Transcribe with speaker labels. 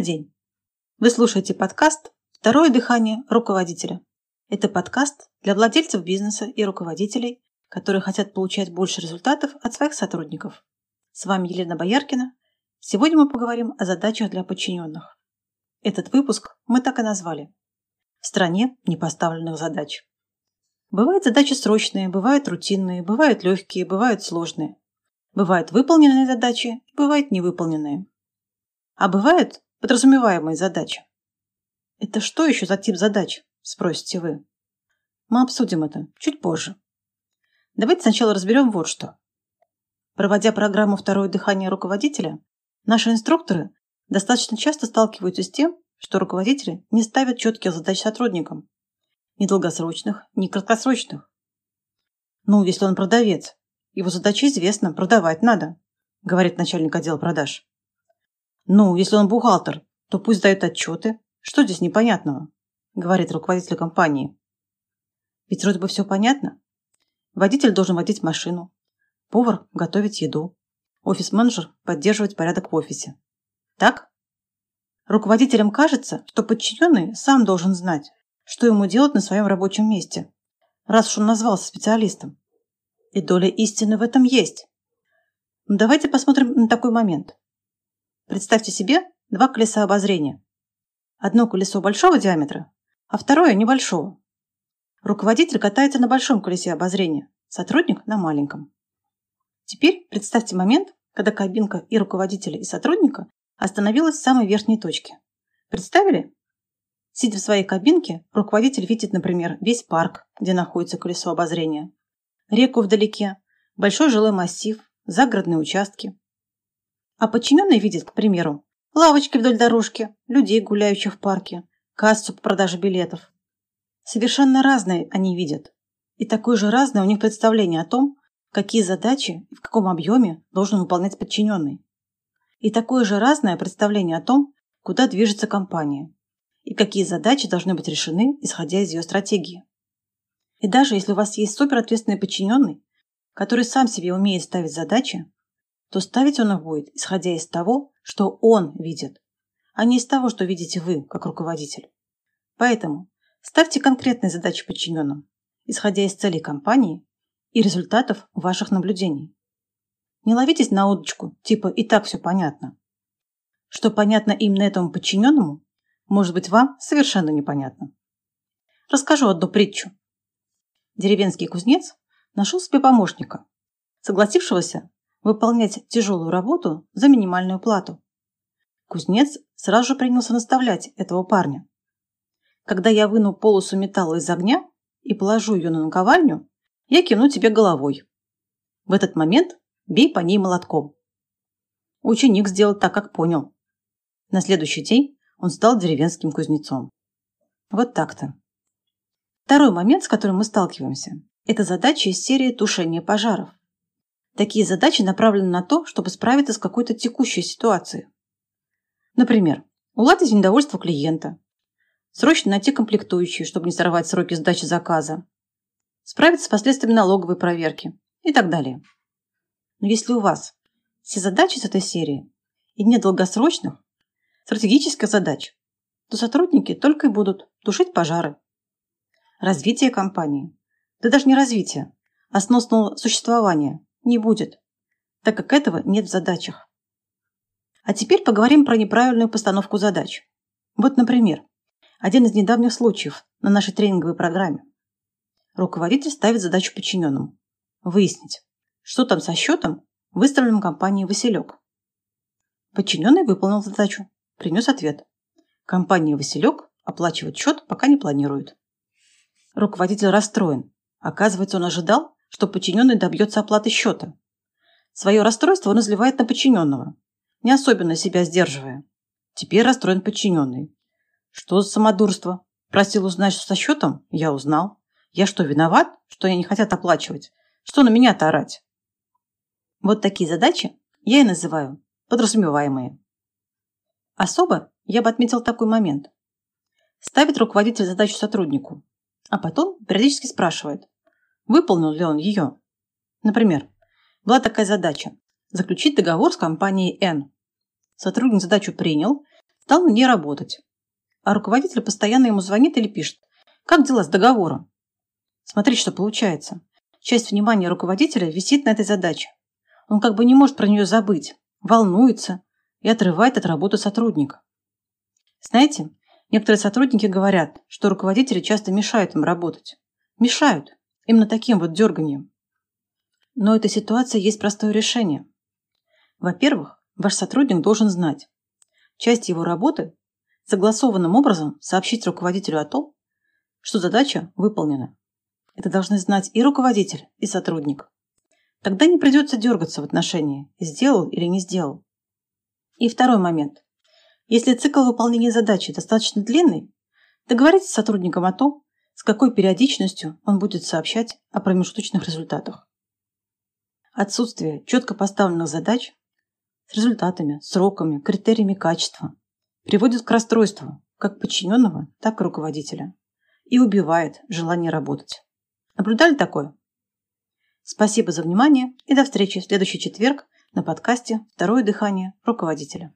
Speaker 1: день! Вы слушаете подкаст «Второе дыхание руководителя». Это подкаст для владельцев бизнеса и руководителей, которые хотят получать больше результатов от своих сотрудников. С вами Елена Бояркина. Сегодня мы поговорим о задачах для подчиненных. Этот выпуск мы так и назвали «В стране непоставленных задач». Бывают задачи срочные, бывают рутинные, бывают легкие, бывают сложные. Бывают выполненные задачи, бывают невыполненные. А бывают подразумеваемые задачи. Это что еще за тип задач, спросите вы? Мы обсудим это чуть позже. Давайте сначала разберем вот что. Проводя программу «Второе дыхание руководителя», наши инструкторы достаточно часто сталкиваются с тем, что руководители не ставят четких задач сотрудникам. Ни долгосрочных, ни краткосрочных. Ну, если он продавец, его задача известна, продавать надо, говорит начальник отдела продаж. Ну, если он бухгалтер, то пусть дает отчеты. Что здесь непонятного? Говорит руководитель компании. Ведь вроде бы все понятно. Водитель должен водить машину. Повар готовить еду. Офис-менеджер поддерживать порядок в офисе. Так? Руководителям кажется, что подчиненный сам должен знать, что ему делать на своем рабочем месте, раз уж он назвался специалистом. И доля истины в этом есть. Давайте посмотрим на такой момент. Представьте себе два колеса обозрения. Одно колесо большого диаметра, а второе небольшого. Руководитель катается на большом колесе обозрения, сотрудник на маленьком. Теперь представьте момент, когда кабинка и руководителя, и сотрудника остановилась в самой верхней точке. Представили? Сидя в своей кабинке, руководитель видит, например, весь парк, где находится колесо обозрения, реку вдалеке, большой жилой массив, загородные участки, а подчиненный видит, к примеру, лавочки вдоль дорожки, людей, гуляющих в парке, кассу по продаже билетов. Совершенно разные они видят. И такое же разное у них представление о том, какие задачи и в каком объеме должен выполнять подчиненный. И такое же разное представление о том, куда движется компания и какие задачи должны быть решены, исходя из ее стратегии. И даже если у вас есть суперответственный подчиненный, который сам себе умеет ставить задачи, то ставить он их будет, исходя из того, что он видит, а не из того, что видите вы, как руководитель. Поэтому ставьте конкретные задачи подчиненным, исходя из целей компании и результатов ваших наблюдений. Не ловитесь на удочку, типа «и так все понятно». Что понятно именно этому подчиненному, может быть вам совершенно непонятно. Расскажу одну притчу. Деревенский кузнец нашел себе помощника, согласившегося выполнять тяжелую работу за минимальную плату. Кузнец сразу же принялся наставлять этого парня. Когда я выну полосу металла из огня и положу ее на наковальню, я кину тебе головой. В этот момент бей по ней молотком. Ученик сделал так, как понял. На следующий день он стал деревенским кузнецом. Вот так-то. Второй момент, с которым мы сталкиваемся, это задача из серии тушения пожаров. Такие задачи направлены на то, чтобы справиться с какой-то текущей ситуацией. Например, уладить недовольство клиента, срочно найти комплектующие, чтобы не сорвать сроки сдачи заказа, справиться с последствиями налоговой проверки и так далее. Но если у вас все задачи с этой серии и нет долгосрочных, стратегических задач, то сотрудники только и будут тушить пожары. Развитие компании, да даже не развитие, а сносного существования не будет, так как этого нет в задачах. А теперь поговорим про неправильную постановку задач. Вот, например, один из недавних случаев на нашей тренинговой программе. Руководитель ставит задачу подчиненному – выяснить, что там со счетом, выставленным компанией «Василек». Подчиненный выполнил задачу, принес ответ. Компания «Василек» оплачивать счет пока не планирует. Руководитель расстроен. Оказывается, он ожидал, что подчиненный добьется оплаты счета. Свое расстройство он изливает на подчиненного, не особенно себя сдерживая. Теперь расстроен подчиненный. Что за самодурство? Просил узнать, что со счетом? Я узнал. Я что, виноват, что они не хотят оплачивать? Что на меня-то орать? Вот такие задачи я и называю подразумеваемые. Особо я бы отметил такой момент. Ставит руководитель задачу сотруднику, а потом периодически спрашивает, Выполнил ли он ее? Например, была такая задача – заключить договор с компанией N. Сотрудник задачу принял, стал на ней работать. А руководитель постоянно ему звонит или пишет. Как дела с договором? Смотрите, что получается. Часть внимания руководителя висит на этой задаче. Он как бы не может про нее забыть, волнуется и отрывает от работы сотрудника. Знаете, некоторые сотрудники говорят, что руководители часто мешают им работать. Мешают. Именно таким вот дерганием. Но этой ситуации есть простое решение. Во-первых, ваш сотрудник должен знать. Часть его работы – согласованным образом сообщить руководителю о том, что задача выполнена. Это должны знать и руководитель, и сотрудник. Тогда не придется дергаться в отношении, сделал или не сделал. И второй момент. Если цикл выполнения задачи достаточно длинный, договоритесь с сотрудником о том, с какой периодичностью он будет сообщать о промежуточных результатах. Отсутствие четко поставленных задач с результатами, сроками, критериями качества приводит к расстройству как подчиненного, так и руководителя и убивает желание работать. Наблюдали такое? Спасибо за внимание и до встречи в следующий четверг на подкасте «Второе дыхание руководителя».